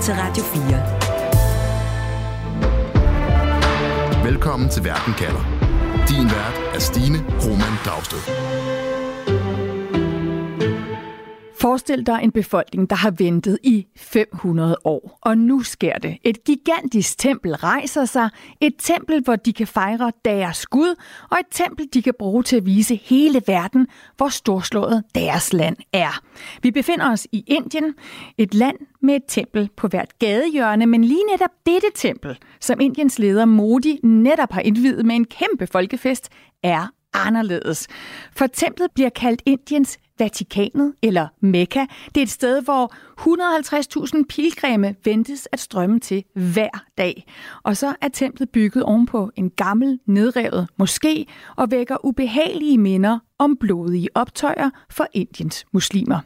til Radio 4. Velkommen til Verden kalder. Din vært er Stine Roman Dragsted. Forestil dig en befolkning, der har ventet i 500 år, og nu sker det. Et gigantisk tempel rejser sig, et tempel, hvor de kan fejre deres Gud, og et tempel, de kan bruge til at vise hele verden, hvor storslået deres land er. Vi befinder os i Indien, et land med et tempel på hvert gadehjørne, men lige netop dette tempel, som Indiens leder Modi netop har indvidet med en kæmpe folkefest, er anderledes. For templet bliver kaldt Indiens Vatikanet eller Mekka. Det er et sted, hvor 150.000 pilgrimme ventes at strømme til hver dag. Og så er templet bygget ovenpå en gammel, nedrevet moské og vækker ubehagelige minder om blodige optøjer for Indiens muslimer.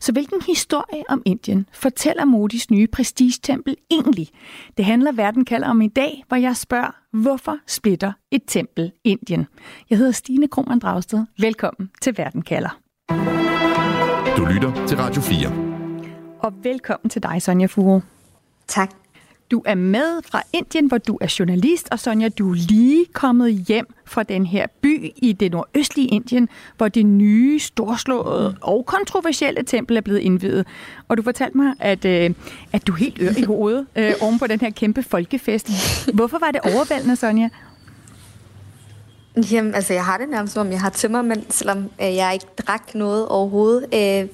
Så hvilken historie om Indien fortæller Modis nye prestigetempel egentlig? Det handler Verden kalder om i dag, hvor jeg spørger, hvorfor splitter et tempel Indien? Jeg hedder Stine Krohmann Dragsted. Velkommen til Verden kalder. Du lytter til Radio 4. Og velkommen til dig, Sonja Furo. Tak. Du er med fra Indien, hvor du er journalist, og Sonja, du er lige kommet hjem fra den her by i det nordøstlige Indien, hvor det nye, storslåede og kontroversielle tempel er blevet indvidet. Og du fortalte mig, at, øh, at du er helt ør i hovedet øh, oven på den her kæmpe folkefest. Hvorfor var det overvældende, Sonja? Jamen, altså, jeg har det nærmest som om, jeg har tømmermænd, selvom øh, jeg ikke drak noget overhovedet øh,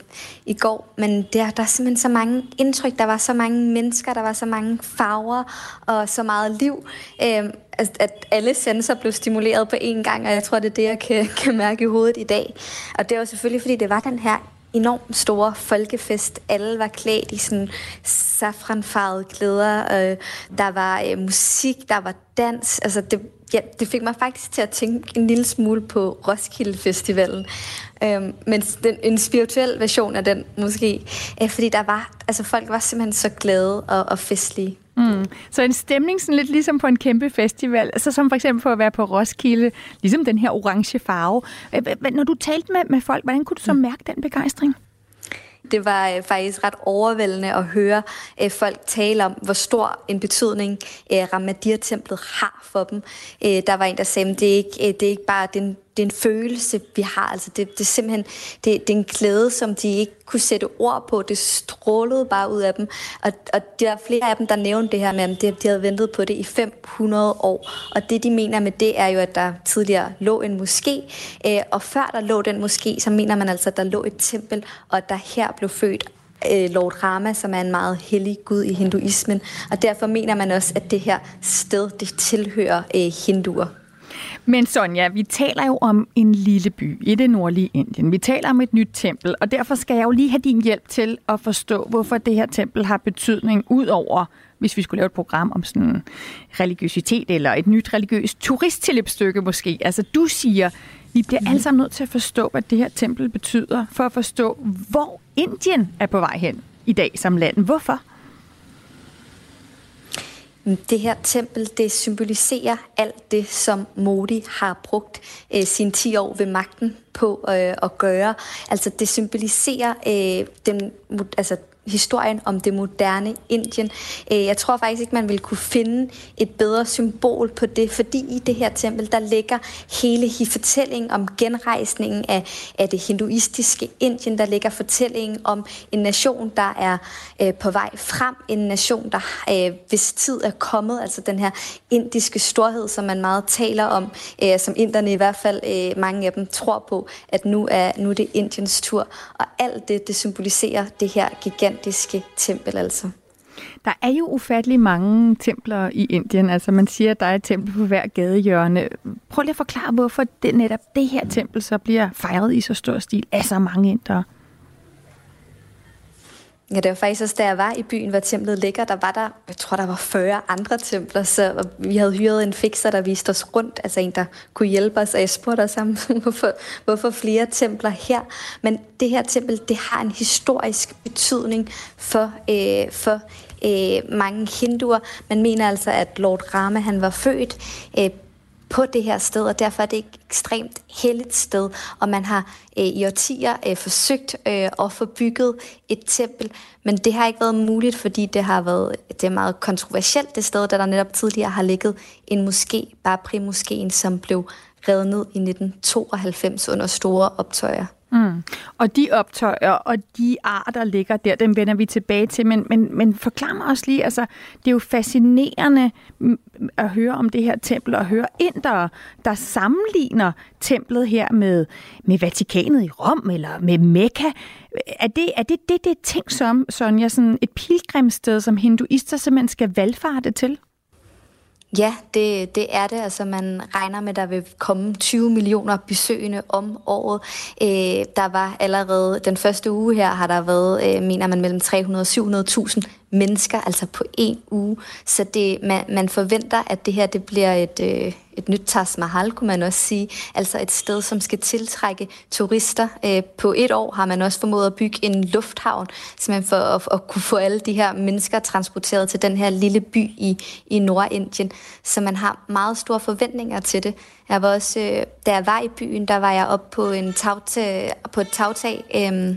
i går. Men der, der er simpelthen så mange indtryk, der var så mange mennesker, der var så mange farver og så meget liv, øh, at, at alle sensorer blev stimuleret på én gang, og jeg tror, det er det, jeg kan, kan mærke i hovedet i dag. Og det var selvfølgelig, fordi det var den her enormt store folkefest. Alle var klædt i sådan safranfarvede klæder. Øh, der var øh, musik, der var dans. Altså det, ja, det fik mig faktisk til at tænke en lille smule på Roskilde Festivalen. Øhm, men den, en spirituel version af den måske. Øh, fordi der var, altså folk var simpelthen så glade og, og festlige. Mm. Så en stemning sådan lidt ligesom på en kæmpe festival, altså som for eksempel for at være på Roskilde, ligesom den her orange farve. Når du talte med, med folk, hvordan kunne du så mm. mærke den begejstring? Det var øh, faktisk ret overvældende at høre øh, folk tale om, hvor stor en betydning øh, Ramadir-templet har for dem. Øh, der var en, der sagde, at det er ikke, øh, det er ikke bare den det er en følelse, vi har. Altså det, det er simpelthen det, det er en glæde, som de ikke kunne sætte ord på. Det strålede bare ud af dem. Og, og der er flere af dem, der nævnte det her med, at de havde ventet på det i 500 år. Og det, de mener med det, er jo, at der tidligere lå en moské. Øh, og før der lå den moské, så mener man altså, at der lå et tempel, og at der her blev født øh, Lord Rama, som er en meget hellig gud i hinduismen. Og derfor mener man også, at det her sted, det tilhører øh, hinduer. Men Sonja, vi taler jo om en lille by i det nordlige Indien. Vi taler om et nyt tempel, og derfor skal jeg jo lige have din hjælp til at forstå, hvorfor det her tempel har betydning ud over hvis vi skulle lave et program om sådan religiøsitet eller et nyt religiøst turisttilløbsstykke måske. Altså du siger, vi bliver alle sammen nødt til at forstå, hvad det her tempel betyder, for at forstå, hvor Indien er på vej hen i dag som land. Hvorfor? Det her tempel, det symboliserer alt det, som Modi har brugt øh, sine 10 år ved magten på øh, at gøre. Altså det symboliserer øh, den, altså historien om det moderne Indien. Øh, jeg tror faktisk ikke, man vil kunne finde et bedre symbol på det, fordi i det her tempel, der ligger hele fortællingen om genrejsningen af, af det hinduistiske Indien. Der ligger fortællingen om en nation, der er øh, på vej frem. En nation, der øh, hvis tid er kommet. Altså den her indiske storhed, som man meget taler om, øh, som inderne i hvert fald, øh, mange af dem tror på, at nu er, nu er det Indiens tur. Og alt det, det symboliserer det her gigant gigantiske tempel altså. Der er jo ufattelig mange templer i Indien. Altså man siger, at der er et tempel på hver gadehjørne. Prøv lige at forklare, hvorfor det, netop det her tempel så bliver fejret i så stor stil af så mange indere. Ja, det var faktisk også, da jeg var i byen, hvor templet ligger, der var der, jeg tror, der var 40 andre templer, så vi havde hyret en fixer, der viste os rundt, altså en, der kunne hjælpe os, og jeg spurgte os om, hvorfor, hvorfor flere templer her. Men det her tempel, det har en historisk betydning for, øh, for øh, mange hinduer. Man mener altså, at Lord Rama, han var født øh, på det her sted, og derfor er det et ekstremt helligt sted, og man har øh, i årtier øh, forsøgt øh, at få bygget et tempel, men det har ikke været muligt, fordi det har været det er meget kontroversielt det sted, da der netop tidligere har ligget en moské, Babri Moskeen, som blev revet ned i 1992 under store optøjer. Mm. Og de optøjer og de arter, der ligger der, dem vender vi tilbage til. Men, men, men forklar mig også lige, altså, det er jo fascinerende mm, at høre om det her tempel, og høre indere, der sammenligner templet her med, med Vatikanet i Rom, eller med Mekka. Er det er det, det, det ting som, Sonja, sådan et pilgrimssted, som hinduister simpelthen skal valgfarte til? Ja, det, det er det. Altså, man regner med, at der vil komme 20 millioner besøgende om året. Øh, der var allerede den første uge her, har der været, øh, mener man, mellem 300 og 700.000 mennesker, altså på en uge. Så det, man, man forventer, at det her det bliver et, øh, et nyt Taj Mahal, kunne man også sige. Altså et sted, som skal tiltrække turister. Øh, på et år har man også formået at bygge en lufthavn, simpelthen for at, at kunne få alle de her mennesker transporteret til den her lille by i, i Nordindien. Så man har meget store forventninger til det. Jeg var også, øh, da jeg var i byen, der var jeg oppe på, en tagtag, på et tagtag, øh,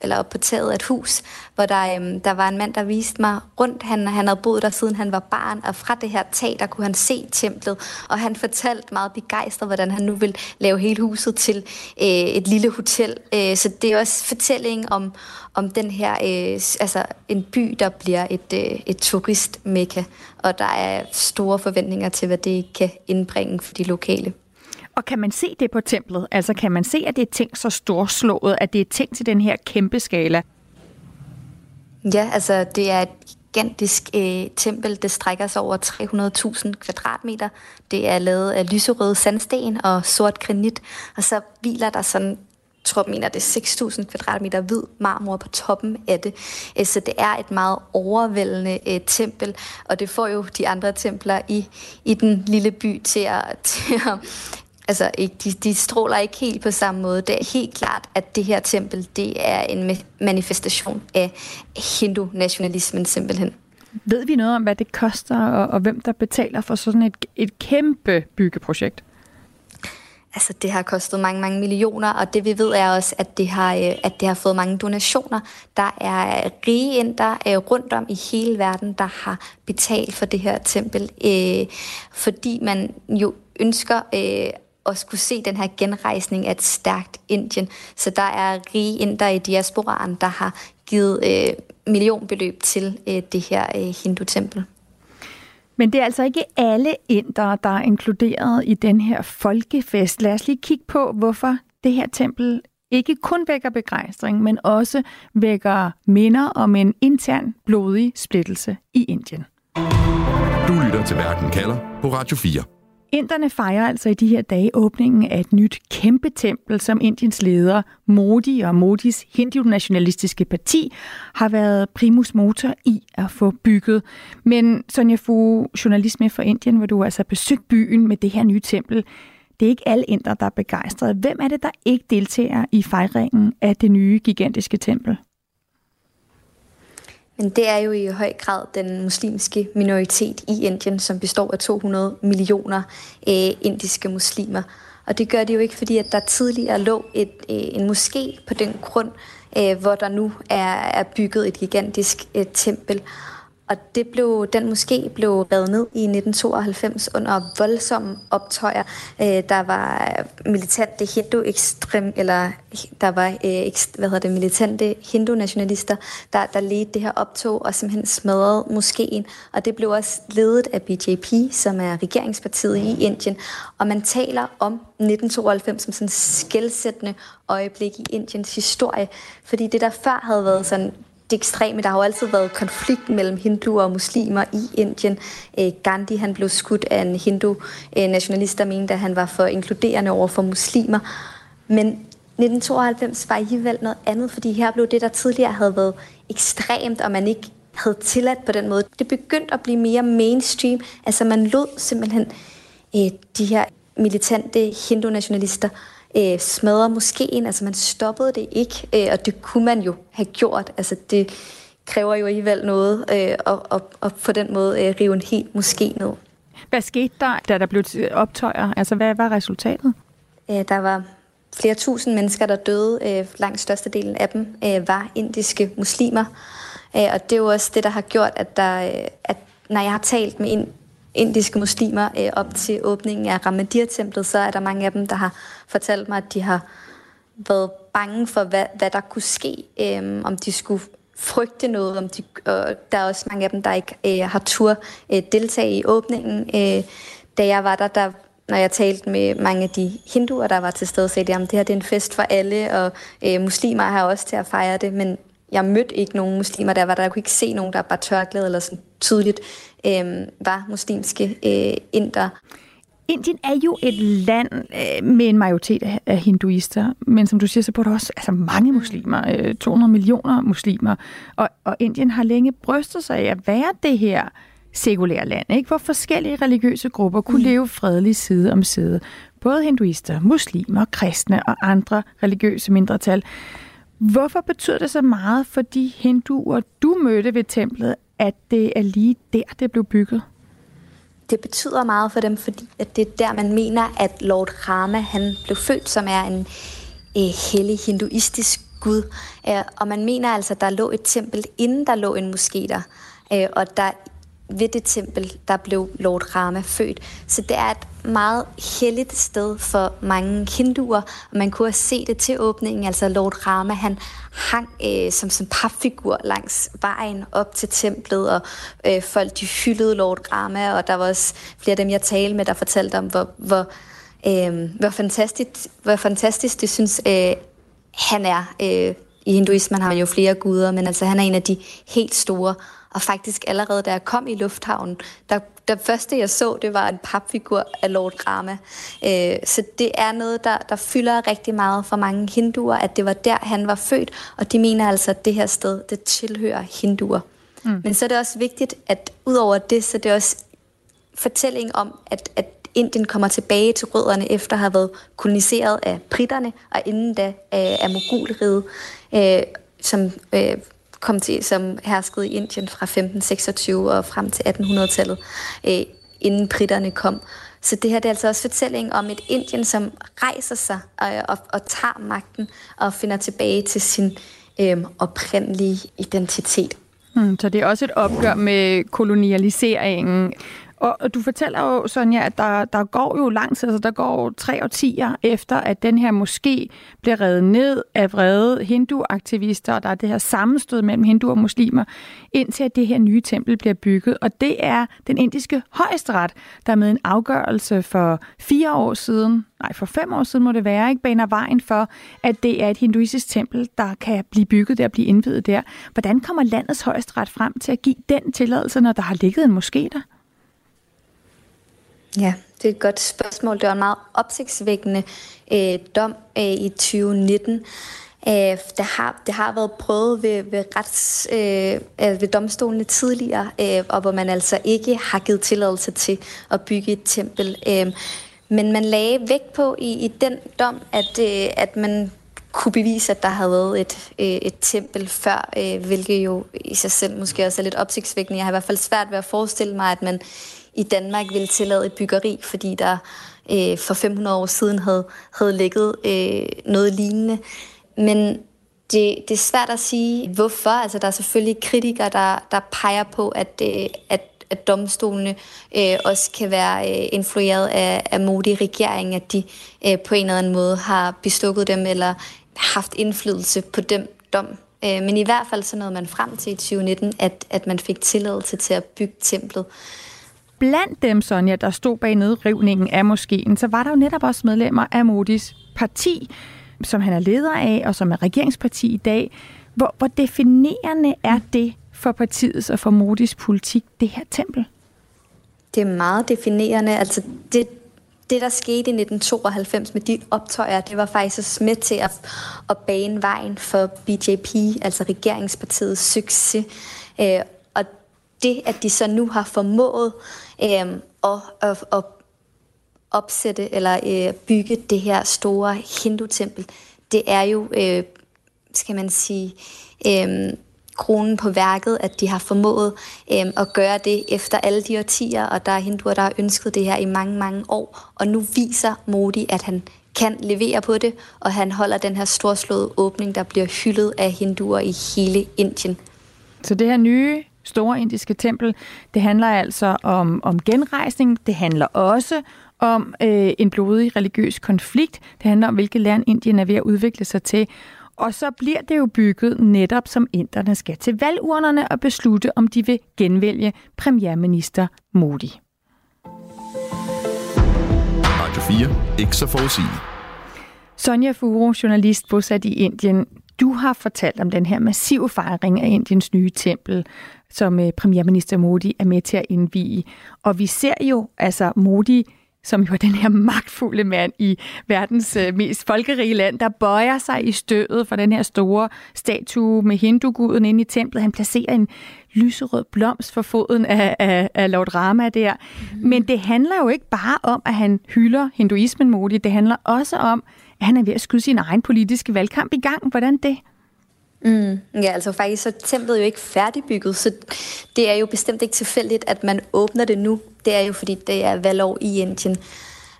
eller op på taget af et hus, hvor der, øhm, der var en mand, der viste mig rundt. Han, han havde boet der, siden han var barn, og fra det her tag, der kunne han se templet. Og han fortalte meget begejstret, hvordan han nu vil lave hele huset til øh, et lille hotel. Øh, så det er også fortælling om, om den her, øh, altså en by, der bliver et, øh, et turistmekka. Og der er store forventninger til, hvad det kan indbringe for de lokale. Og kan man se det på templet? Altså kan man se, at det er ting så storslået, at det er ting til den her kæmpe skala? Ja, altså det er et gigantisk øh, tempel. Det strækker sig over 300.000 kvadratmeter. Det er lavet af lyserød sandsten og sort granit. Og så hviler der sådan jeg tror, mener, det er 6.000 kvadratmeter hvid marmor på toppen af det. Øh, så det er et meget overvældende uh, tempel, og det får jo de andre templer i, i den lille by til at, til at altså, ikke, de, de stråler ikke helt på samme måde. Det er helt klart, at det her tempel, det er en manifestation af hindu-nationalismen simpelthen. Ved vi noget om, hvad det koster, og, og hvem der betaler for sådan et, et kæmpe byggeprojekt? Altså, det har kostet mange, mange millioner, og det vi ved er også, at det har, øh, at det har fået mange donationer. Der er rige inder øh, rundt om i hele verden, der har betalt for det her tempel, øh, fordi man jo ønsker øh, at skulle se den her genrejsning af et stærkt Indien. Så der er rige inder i diasporaen, der har givet øh, millionbeløb til øh, det her øh, hindu-tempel. Men det er altså ikke alle indere, der er inkluderet i den her folkefest. Lad os lige kigge på, hvorfor det her tempel ikke kun vækker begejstring, men også vækker minder om en intern blodig splittelse i Indien. Du lytter til Verden kalder på Radio 4. Inderne fejrer altså i de her dage åbningen af et nyt kæmpe tempel, som Indiens leder Modi og Modis hindu-nationalistiske parti har været primus motor i at få bygget. Men Sonja Fu, journalist med for Indien, hvor du altså besøgt byen med det her nye tempel. Det er ikke alle indre, der er begejstrede. Hvem er det, der ikke deltager i fejringen af det nye gigantiske tempel? Men det er jo i høj grad den muslimske minoritet i Indien, som består af 200 millioner øh, indiske muslimer. Og det gør det jo ikke, fordi at der tidligere lå et, øh, en moské på den grund, øh, hvor der nu er, er bygget et gigantisk øh, tempel. Og det blev, den måske blev revet ned i 1992 under voldsomme optøjer. Øh, der var militante hindu ekstrem eller der var øh, hvad hedder det, militante hindu-nationalister, der, der ledte det her optog og simpelthen smadrede moskeen. Og det blev også ledet af BJP, som er regeringspartiet i Indien. Og man taler om 1992 som sådan skældsættende øjeblik i Indiens historie. Fordi det, der før havde været sådan det ekstreme. Der har jo altid været konflikt mellem hinduer og muslimer i Indien. Øh, Gandhi han blev skudt af en hindu-nationalist, øh, der mente, at han var for inkluderende over for muslimer. Men 1992 var alligevel noget andet, fordi her blev det, der tidligere havde været ekstremt, og man ikke havde tilladt på den måde. Det begyndte at blive mere mainstream. Altså man lod simpelthen eh, de her militante hindu-nationalister øh, smadre moskeen. Altså man stoppede det ikke, øh, og det kunne man jo have gjort. Altså det kræver jo alligevel noget øh, at, at, at på den måde øh, rive en helt moské ned. Hvad skete der, da der blev optøjer? Altså, hvad var resultatet? Der var flere tusind mennesker, der døde. Langt størstedelen af dem var indiske muslimer. Og det er jo også det, der har gjort, at, der, at når jeg har talt med indiske muslimer øh, op til åbningen af Ramadir-templet, så er der mange af dem, der har fortalt mig, at de har været bange for, hvad, hvad der kunne ske, øh, om de skulle frygte noget, om de, og der er også mange af dem, der ikke øh, har tur øh, deltage i åbningen. Øh, da jeg var der, der når jeg talte med mange af de hinduer, der var til stede, sagde de, at det her det er en fest for alle, og øh, muslimer har også til at fejre det, men jeg mødte ikke nogen muslimer, der var der. Jeg kunne ikke se nogen, der bare tørklæde eller sådan tydeligt øh, var muslimske øh, inder. Indien er jo et land øh, med en majoritet af hinduister, men som du siger, så bor der også altså mange muslimer, øh, 200 millioner muslimer, og, og Indien har længe brystet sig af at være det her sekulære land, ikke? hvor forskellige religiøse grupper kunne mm. leve fredeligt side om side. Både hinduister, muslimer, kristne og andre religiøse mindretal. Hvorfor betyder det så meget for de hinduer, du mødte ved templet, at det er lige der, det blev bygget? det betyder meget for dem, fordi at det er der, man mener, at Lord Rama han blev født, som er en øh, hellig hinduistisk gud. Øh, og man mener altså, at der lå et tempel, inden der lå en moské der. Øh, og der ved det tempel, der blev Lord Rama født. Så det er et meget helligt sted for mange hinduer, og man kunne se det til åbningen. Altså Lord Rama, han hang øh, som en papfigur langs vejen op til templet, og øh, folk de hyldede Lord Rama, og der var også flere af dem, jeg talte med, der fortalte om, hvor, hvor, øh, hvor, fantastisk, hvor fantastisk det synes, øh, han er. Øh, I hinduismen har man jo flere guder, men altså han er en af de helt store og faktisk allerede da jeg kom i lufthavnen, der, det første jeg så, det var en papfigur af Lord Rama. Øh, så det er noget, der, der fylder rigtig meget for mange hinduer, at det var der, han var født, og de mener altså, at det her sted, det tilhører hinduer. Mm. Men så er det også vigtigt, at udover det, så er det også fortælling om, at, at Indien kommer tilbage til rødderne efter at have været koloniseret af britterne, og inden da af, af mogulriget, øh, som øh, kom til, som herskede i Indien fra 1526 og frem til 1800-tallet, øh, inden britterne kom. Så det her det er altså også fortælling om et Indien, som rejser sig og, og, og tager magten og finder tilbage til sin øh, oprindelige identitet. Hmm, så det er også et opgør med kolonialiseringen og du fortæller jo, Sonja, at der, der går jo lang tid, altså der går tre årtier efter, at den her moské bliver reddet ned af vrede hinduaktivister, og der er det her sammenstød mellem hinduer og muslimer, indtil at det her nye tempel bliver bygget. Og det er den indiske højesteret, der med en afgørelse for fire år siden, nej, for fem år siden må det være, ikke baner vejen for, at det er et hinduistisk tempel, der kan blive bygget der, blive indvidet der. Hvordan kommer landets højesteret frem til at give den tilladelse, når der har ligget en moské der? Ja, det er et godt spørgsmål. Det var en meget opsigtsvækkende øh, dom øh, i 2019. Øh, det, har, det har været prøvet ved, ved, rets, øh, altså ved domstolene tidligere, øh, og hvor man altså ikke har givet tilladelse til at bygge et tempel. Øh, men man lagde vægt på i, i den dom, at, øh, at man kunne bevise, at der havde været et, øh, et tempel før, øh, hvilket jo i sig selv måske også er lidt opsigtsvækkende. Jeg har i hvert fald svært ved at forestille mig, at man i Danmark ville tillade et byggeri, fordi der øh, for 500 år siden havde, havde ligget øh, noget lignende. Men det, det er svært at sige, hvorfor. Altså, der er selvfølgelig kritikere, der, der peger på, at, øh, at, at domstolene øh, også kan være øh, influeret af, af modige regering, at de øh, på en eller anden måde har bestukket dem eller haft indflydelse på dem dom. Øh, men i hvert fald så nåede man frem til i 2019, at, at man fik tilladelse til at bygge templet. Blandt dem, Sonja, der stod bag nedrivningen af moskeen, så var der jo netop også medlemmer af Modis parti, som han er leder af, og som er regeringsparti i dag. Hvor, hvor definerende er det for partiets og for Modis politik, det her tempel? Det er meget definerende. Altså det, det, der skete i 1992 med de optøjer, det var faktisk også med til at, at bane vejen for BJP, altså regeringspartiets succes. Øh, og det, at de så nu har formået øh, og, og, og opsætte eller øh, bygge det her store hindutempel, det er jo, øh, skal man sige, øh, kronen på værket, at de har formået øh, at gøre det efter alle de årtier, og der er hinduer, der har ønsket det her i mange, mange år, og nu viser Modi, at han kan levere på det, og han holder den her storslåede åbning, der bliver hyldet af hinduer i hele Indien. Så det her nye store indiske tempel, det handler altså om, om genrejsning, det handler også om øh, en blodig religiøs konflikt, det handler om, hvilket land Indien er ved at udvikle sig til, og så bliver det jo bygget netop som inderne skal til valgurnerne og beslutte, om de vil genvælge premierminister Modi. Radio 4. Ikke så forudsigeligt. Sonja Furo, journalist bosat i Indien. Du har fortalt om den her massive fejring af Indiens nye tempel, som øh, premierminister Modi er med til at indvige. Og vi ser jo altså Modi som jo er den her magtfulde mand i verdens øh, mest folkerige land, der bøjer sig i stødet for den her store statue med hinduguden inde i templet. Han placerer en lyserød blomst for foden af, af, af Lord Rama der. Mm. Men det handler jo ikke bare om, at han hylder hinduismen modigt. Det handler også om, at han er ved at skyde sin egen politiske valgkamp i gang. Hvordan det? Mm, ja, altså faktisk så er templet jo ikke færdigbygget, så det er jo bestemt ikke tilfældigt, at man åbner det nu. Det er jo fordi, det er valgår i Indien.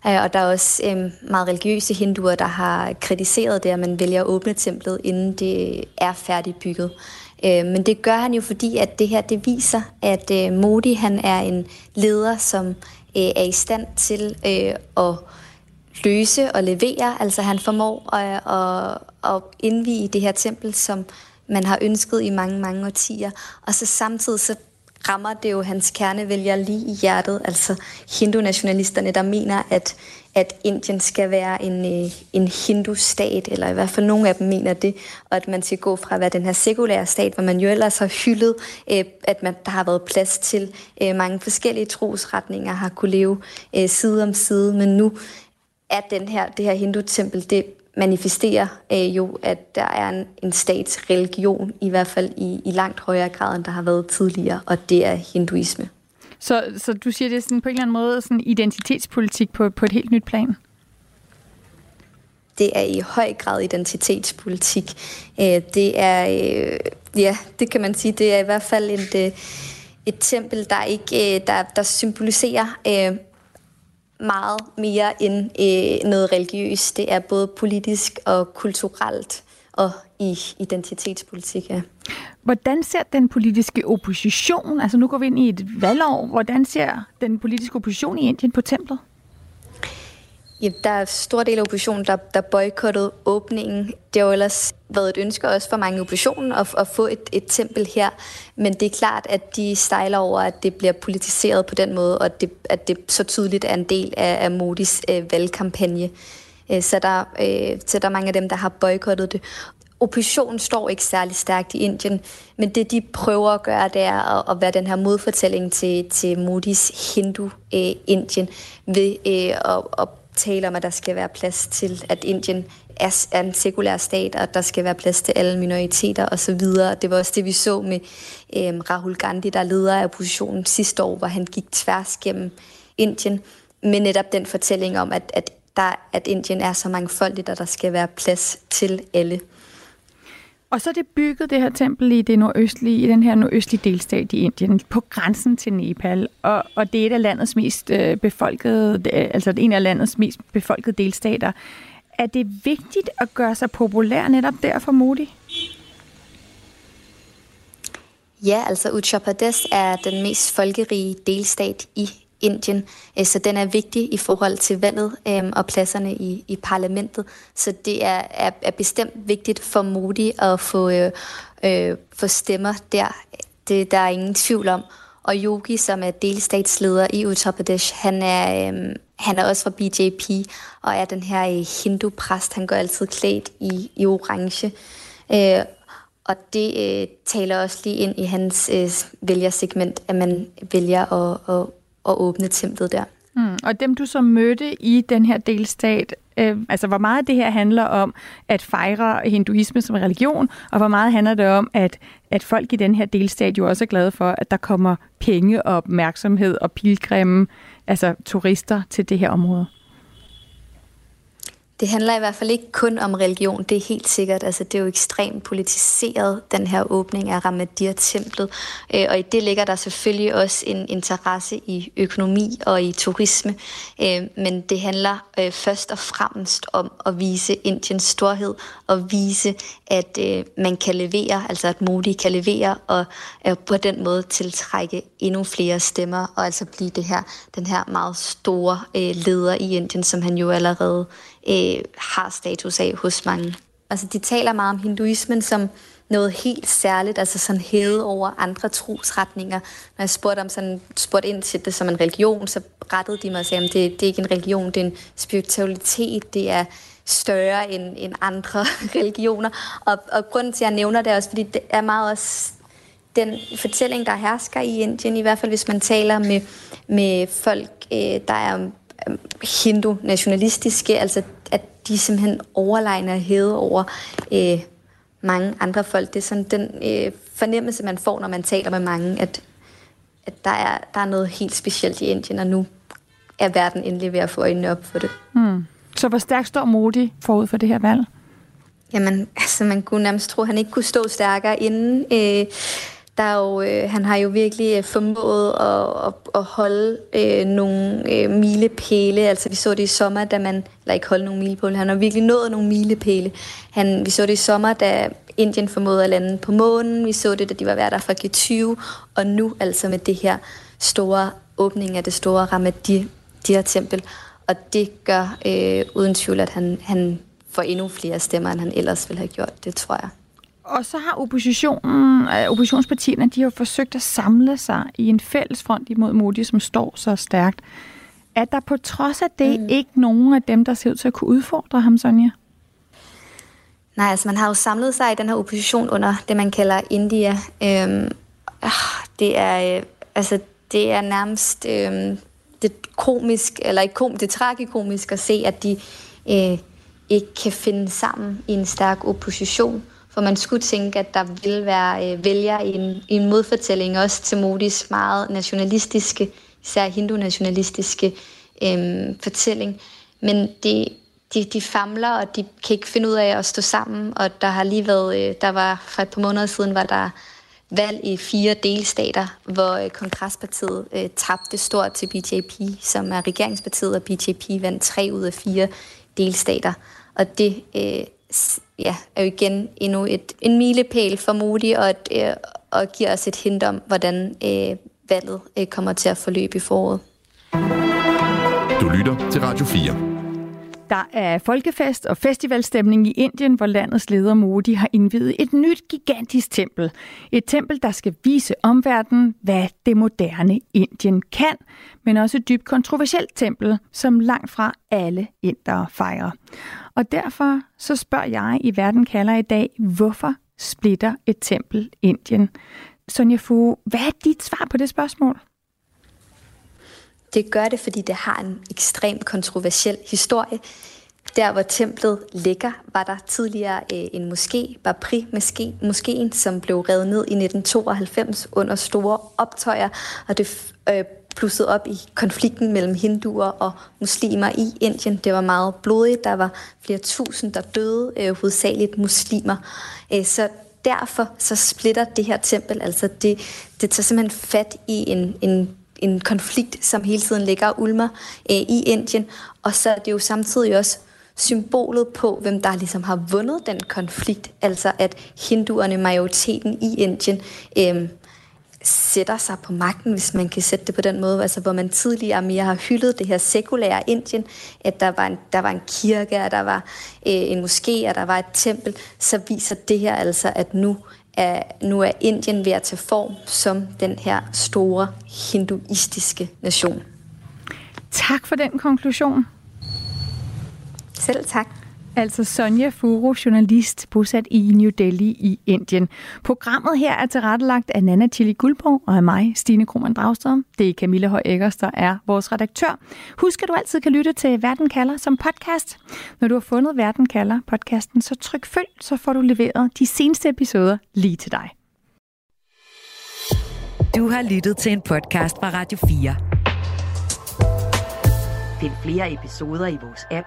Øh, og der er også øhm, meget religiøse hinduer, der har kritiseret det, at man vælger at åbne templet, inden det er færdigbygget. Uh, men det gør han jo, fordi at det her det viser, at øh, Modi han er en leder, som øh, er i stand til øh, at løse og levere. Altså han formår at, at, at indvige det her tempel, som man har ønsket i mange, mange årtier. Og så samtidig så rammer det jo hans kernevælgere lige i hjertet, altså hindu-nationalisterne, der mener, at, at Indien skal være en, øh, en hindu-stat, eller i hvert fald nogle af dem mener det, og at man skal gå fra at være den her sekulære stat, hvor man jo ellers har hyldet, øh, at man, der har været plads til øh, mange forskellige trosretninger, har kunne leve side om side, men nu at den her, det her hindu-tempel, det manifesterer øh, jo, at der er en, en statsreligion, i hvert fald i, i langt højere grad, end der har været tidligere, og det er hinduisme. Så, så du siger, det er sådan på en eller anden måde sådan identitetspolitik på, på et helt nyt plan? Det er i høj grad identitetspolitik. Øh, det er, øh, ja, det kan man sige, det er i hvert fald et, øh, et tempel, der ikke der, der symboliserer meget mere end øh, noget religiøst. Det er både politisk og kulturelt og i identitetspolitik, ja. Hvordan ser den politiske opposition, altså nu går vi ind i et valgår, hvordan ser den politiske opposition i Indien på templet? Ja, der er stor del af oppositionen, der, der boykottede åbningen. Det har jo ellers været et ønske også for mange oppositionen at, at få et, et tempel her. Men det er klart, at de stejler over, at det bliver politiseret på den måde, og at det, at det så tydeligt er en del af, af Modis øh, valgkampagne. Øh, så, der, øh, så der er mange af dem, der har boykottet det. Oppositionen står ikke særlig stærkt i Indien, men det de prøver at gøre, det er at, at være den her modfortælling til, til Modis Hindu-Indien øh, ved øh, at, at tale om, at der skal være plads til, at Indien er, en sekulær stat, og at der skal være plads til alle minoriteter osv. Det var også det, vi så med øh, Rahul Gandhi, der leder af oppositionen sidste år, hvor han gik tværs gennem Indien, med netop den fortælling om, at, at, der, at Indien er så mangfoldigt, at der skal være plads til alle. Og så er det bygget, det her tempel, i, det nordøstlige, i den her nordøstlige delstat i Indien, på grænsen til Nepal. Og, og det er et af landets mest øh, befolkede, øh, altså en af landets mest befolkede delstater. Er det vigtigt at gøre sig populær netop der for Modi? Ja, altså Uttar Pradesh er den mest folkerige delstat i Indien. Øh, så den er vigtig i forhold til valget øhm, og pladserne i, i parlamentet. Så det er, er, er bestemt vigtigt for Modi at få, øh, øh, få stemmer der. Det der er ingen tvivl om. Og Yogi, som er delstatsleder i Uttar Pradesh, han er, øhm, han er også fra BJP og er den her øh, hindu-præst. Han går altid klædt i, i orange. Øh, og det øh, taler også lige ind i hans øh, vælgersegment, at man vælger at, at at åbne templet der. Mm. Og dem, du så mødte i den her delstat, øh, altså hvor meget det her handler om at fejre hinduisme som religion, og hvor meget handler det om, at, at folk i den her delstat jo også er glade for, at der kommer penge og opmærksomhed og pilgrimme, altså turister til det her område? Det handler i hvert fald ikke kun om religion, det er helt sikkert. Altså, det er jo ekstremt politiseret, den her åbning af Ramadir-templet. Øh, og i det ligger der selvfølgelig også en interesse i økonomi og i turisme. Øh, men det handler øh, først og fremmest om at vise Indiens storhed og vise, at øh, man kan levere, altså at Modi kan levere og på den måde tiltrække endnu flere stemmer og altså blive det her, den her meget store øh, leder i Indien, som han jo allerede øh, har status af hos mange. Altså, de taler meget om hinduismen som noget helt særligt, altså sådan hævet over andre trosretninger. Når jeg spurgte, om sådan, spurgte ind til det som en religion, så rettede de mig og sagde, at det, det er ikke en religion, det er en spiritualitet, det er større end, end andre religioner. Og, og grunden til, at jeg nævner det også, fordi det er meget også den fortælling, der hersker i Indien, i hvert fald hvis man taler med, med folk, øh, der er øh, hindu-nationalistiske, altså at de simpelthen overlegner og hævet over øh, mange andre folk. Det er sådan den øh, fornemmelse, man får, når man taler med mange, at, at der, er, der er noget helt specielt i Indien, og nu er verden endelig ved at få øjnene op for det. Hmm. Så hvor stærkt står Modi forud for det her valg? Jamen, altså man kunne nærmest tro, at han ikke kunne stå stærkere inden. Øh, der er jo, øh, han har jo virkelig øh, formået at, at, at holde øh, nogle øh, milepæle. Altså vi så det i sommer, da man... Eller ikke holde nogle milepæle. Han har virkelig nået nogle milepæle. Han, vi så det i sommer, da Indien formåede at lande på månen. Vi så det, da de var værter fra G20. Og nu altså med det her store åbning af det store Ramadir-tempel. Og det gør øh, uden tvivl, at han, han får endnu flere stemmer, end han ellers ville have gjort. Det tror jeg. Og så har oppositionen, øh, oppositionspartierne, de har forsøgt at samle sig i en fælles front imod Modi, som står så stærkt. Er der på trods af det mm. ikke nogen af dem, der ser ud til at kunne udfordre ham, Sonja? Nej, altså man har jo samlet sig i den her opposition under det, man kalder India. Øhm, ah, det er øh, altså det er nærmest øhm, det komisk, eller ikke kom, det tragikomisk at se, at de øh, ikke kan finde sammen i en stærk opposition hvor man skulle tænke, at der ville være øh, vælgere i en, i en modfortælling også til Modis meget nationalistiske, især hindu-nationalistiske øh, fortælling. Men de, de, de famler, og de kan ikke finde ud af at stå sammen. Og der har lige været, øh, der var for et par måneder siden, var der valg i fire delstater, hvor øh, Kongresspartiet øh, tabte stort til BJP, som er regeringspartiet, og BJP vandt tre ud af fire delstater. Og det øh, ja, er jo igen endnu et, en milepæl for Modi, og, et, øh, og giver os et hint om, hvordan øh, valget øh, kommer til at forløbe i foråret. Du lytter til Radio 4. Der er folkefest og festivalstemning i Indien, hvor landets leder Modi har indvidet et nyt gigantisk tempel. Et tempel, der skal vise omverdenen, hvad det moderne Indien kan, men også et dybt kontroversielt tempel, som langt fra alle indere fejrer. Og derfor så spørger jeg i Verden kalder i dag, hvorfor splitter et tempel Indien? Sonja Fu, hvad er dit svar på det spørgsmål? Det gør det, fordi det har en ekstrem kontroversiel historie. Der, hvor templet ligger, var der tidligere øh, en moské, Bapri moské, moskeen, som blev revet ned i 1992 under store optøjer, og det øh, op i konflikten mellem hinduer og muslimer i Indien. Det var meget blodigt. Der var flere tusind, der døde, øh, hovedsageligt muslimer. Øh, så derfor så splitter det her tempel, altså det, det tager simpelthen fat i en, en en konflikt, som hele tiden ligger og ulmer øh, i Indien. Og så er det jo samtidig også symbolet på, hvem der ligesom har vundet den konflikt. Altså at hinduerne, majoriteten i Indien, øh, sætter sig på magten, hvis man kan sætte det på den måde, altså hvor man tidligere mere har hyldet det her sekulære Indien, at der var en, der var en kirke, at der var øh, en moské, at der var et tempel, så viser det her altså, at nu er, nu er Indien ved at tage form som den her store hinduistiske nation. Tak for den konklusion. Selv tak. Altså Sonja Furo, journalist bosat i New Delhi i Indien. Programmet her er tilrettelagt af Nana Chili Guldborg og af mig, Stine Krohmann Dragsted. Det er Camilla Høj Eggers, der er vores redaktør. Husk, at du altid kan lytte til Verden kalder som podcast. Når du har fundet Verden kalder podcasten, så tryk følg, så får du leveret de seneste episoder lige til dig. Du har lyttet til en podcast fra Radio 4. Find flere episoder i vores app,